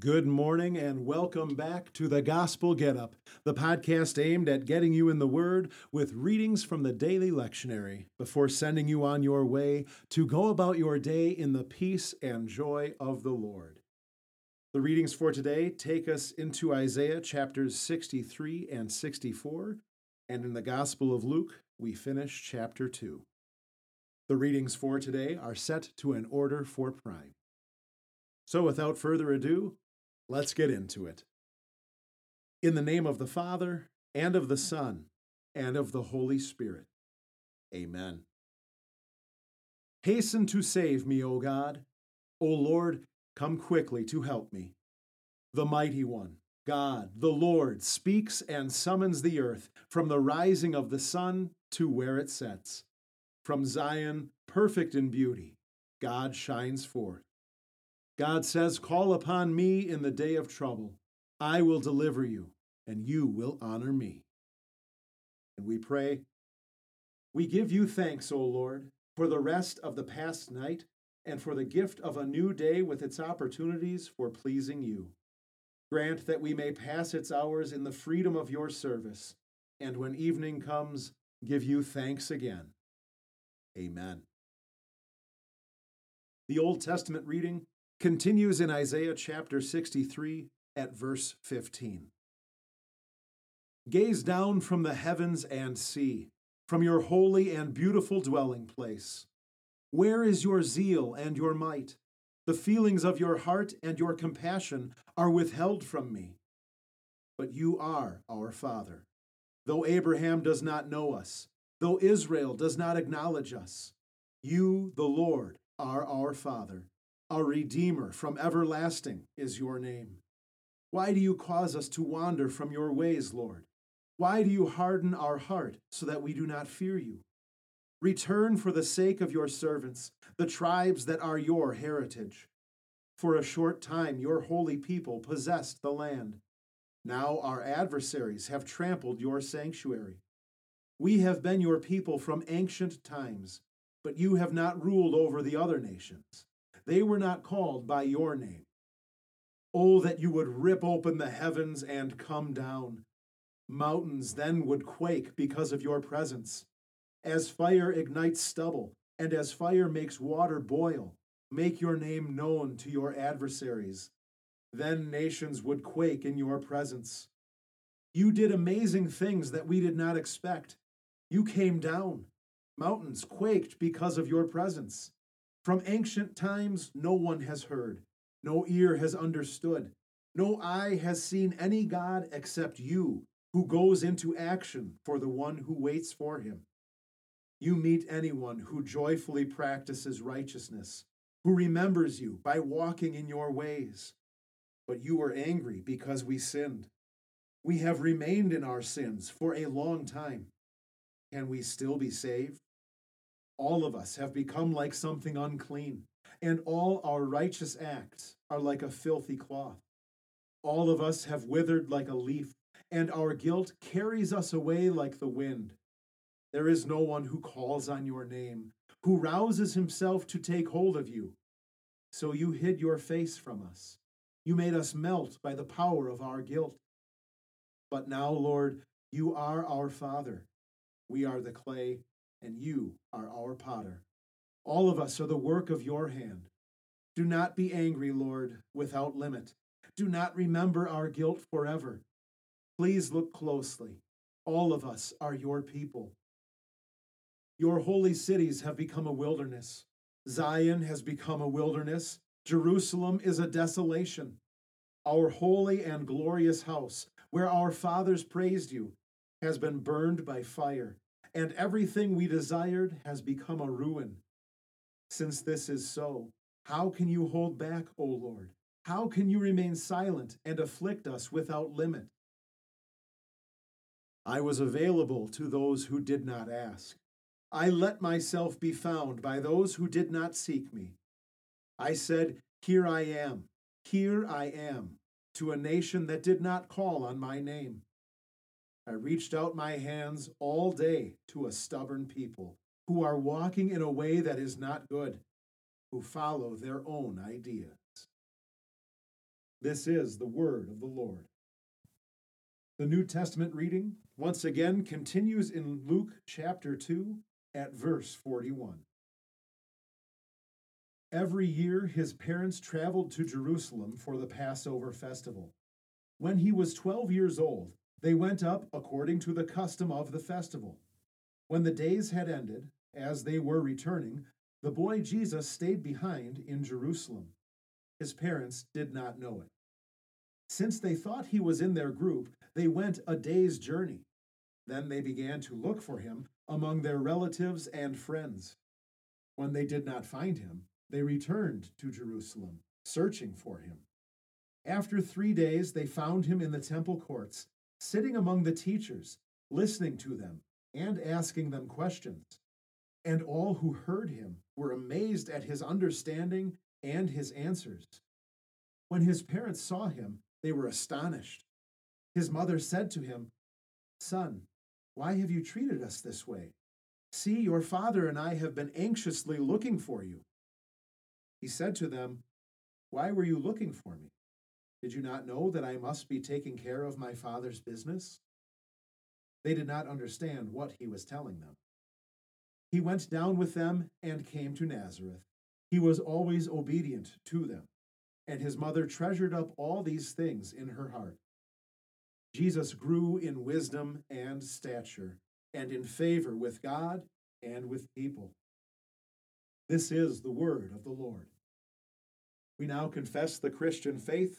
Good morning and welcome back to the Gospel Get Up, the podcast aimed at getting you in the Word with readings from the daily lectionary before sending you on your way to go about your day in the peace and joy of the Lord. The readings for today take us into Isaiah chapters 63 and 64, and in the Gospel of Luke, we finish chapter 2. The readings for today are set to an order for prime. So, without further ado, let's get into it. In the name of the Father, and of the Son, and of the Holy Spirit. Amen. Hasten to save me, O God. O Lord, come quickly to help me. The Mighty One, God, the Lord, speaks and summons the earth from the rising of the sun to where it sets. From Zion, perfect in beauty, God shines forth. God says, Call upon me in the day of trouble. I will deliver you, and you will honor me. And we pray, We give you thanks, O Lord, for the rest of the past night and for the gift of a new day with its opportunities for pleasing you. Grant that we may pass its hours in the freedom of your service, and when evening comes, give you thanks again. Amen. The Old Testament reading continues in Isaiah chapter 63 at verse 15. Gaze down from the heavens and see, from your holy and beautiful dwelling place. Where is your zeal and your might? The feelings of your heart and your compassion are withheld from me. But you are our Father. Though Abraham does not know us, though Israel does not acknowledge us, you, the Lord, are our Father. Our Redeemer from everlasting is your name. Why do you cause us to wander from your ways, Lord? Why do you harden our heart so that we do not fear you? Return for the sake of your servants, the tribes that are your heritage. For a short time your holy people possessed the land. Now our adversaries have trampled your sanctuary. We have been your people from ancient times, but you have not ruled over the other nations. They were not called by your name. Oh, that you would rip open the heavens and come down. Mountains then would quake because of your presence. As fire ignites stubble, and as fire makes water boil, make your name known to your adversaries. Then nations would quake in your presence. You did amazing things that we did not expect. You came down. Mountains quaked because of your presence. From ancient times, no one has heard, no ear has understood, no eye has seen any God except you, who goes into action for the one who waits for him. You meet anyone who joyfully practices righteousness, who remembers you by walking in your ways. But you were angry because we sinned. We have remained in our sins for a long time. Can we still be saved? All of us have become like something unclean, and all our righteous acts are like a filthy cloth. All of us have withered like a leaf, and our guilt carries us away like the wind. There is no one who calls on your name, who rouses himself to take hold of you. So you hid your face from us. You made us melt by the power of our guilt. But now, Lord, you are our Father. We are the clay, and you are our potter. All of us are the work of your hand. Do not be angry, Lord, without limit. Do not remember our guilt forever. Please look closely. All of us are your people. Your holy cities have become a wilderness. Zion has become a wilderness. Jerusalem is a desolation. Our holy and glorious house, where our fathers praised you, has been burned by fire and everything we desired has become a ruin. Since this is so, how can you hold back, O Lord? How can you remain silent and afflict us without limit? I was available to those who did not ask. I let myself be found by those who did not seek me. I said, Here I am, here I am, to a nation that did not call on my name. I reached out my hands all day to a stubborn people who are walking in a way that is not good, who follow their own ideas. This is the word of the Lord. The New Testament reading once again continues in Luke chapter 2 at verse 41. Every year his parents traveled to Jerusalem for the Passover festival. When he was 12 years old, they went up according to the custom of the festival. When the days had ended, as they were returning, the boy Jesus stayed behind in Jerusalem. His parents did not know it. Since they thought he was in their group, they went a day's journey. Then they began to look for him among their relatives and friends. When they did not find him, they returned to Jerusalem, searching for him. After three days, they found him in the temple courts, sitting among the teachers, listening to them and asking them questions. And all who heard him were amazed at his understanding and his answers. When his parents saw him, they were astonished. His mother said to him, Son, why have you treated us this way? See, your father and I have been anxiously looking for you. He said to them, Why were you looking for me? Did you not know that I must be taking care of my father's business? They did not understand what he was telling them. He went down with them and came to Nazareth. He was always obedient to them, and his mother treasured up all these things in her heart. Jesus grew in wisdom and stature, and in favor with God and with people. This is the word of the Lord. We now confess the Christian faith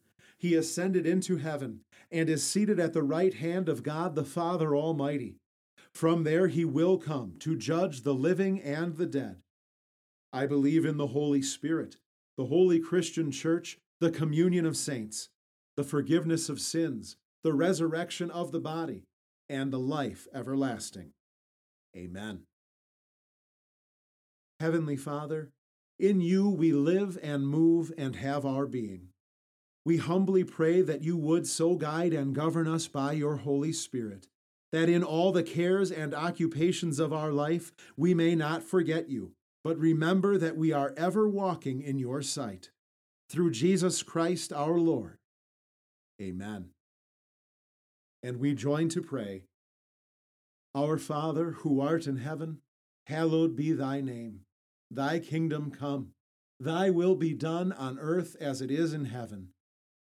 He ascended into heaven and is seated at the right hand of God the Father Almighty. From there he will come to judge the living and the dead. I believe in the Holy Spirit, the holy Christian church, the communion of saints, the forgiveness of sins, the resurrection of the body, and the life everlasting. Amen. Heavenly Father, in you we live and move and have our being. We humbly pray that you would so guide and govern us by your Holy Spirit, that in all the cares and occupations of our life we may not forget you but remember that we are ever walking in your sight. Through Jesus Christ our Lord. Amen. And we join to pray Our Father, who art in heaven, hallowed be thy name. Thy kingdom come, thy will be done on earth as it is in heaven.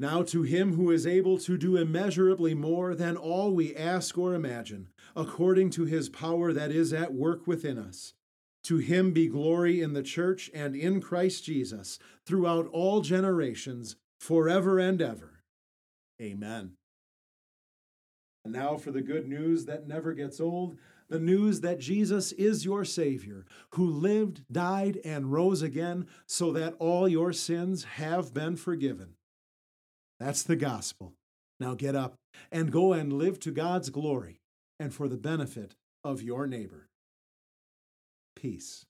Now to him who is able to do immeasurably more than all we ask or imagine, according to his power that is at work within us. To him be glory in the church and in Christ Jesus throughout all generations, forever and ever. Amen. And now for the good news that never gets old the news that Jesus is your Savior, who lived, died, and rose again so that all your sins have been forgiven. That's the gospel. Now get up and go and live to God's glory and for the benefit of your neighbor peace.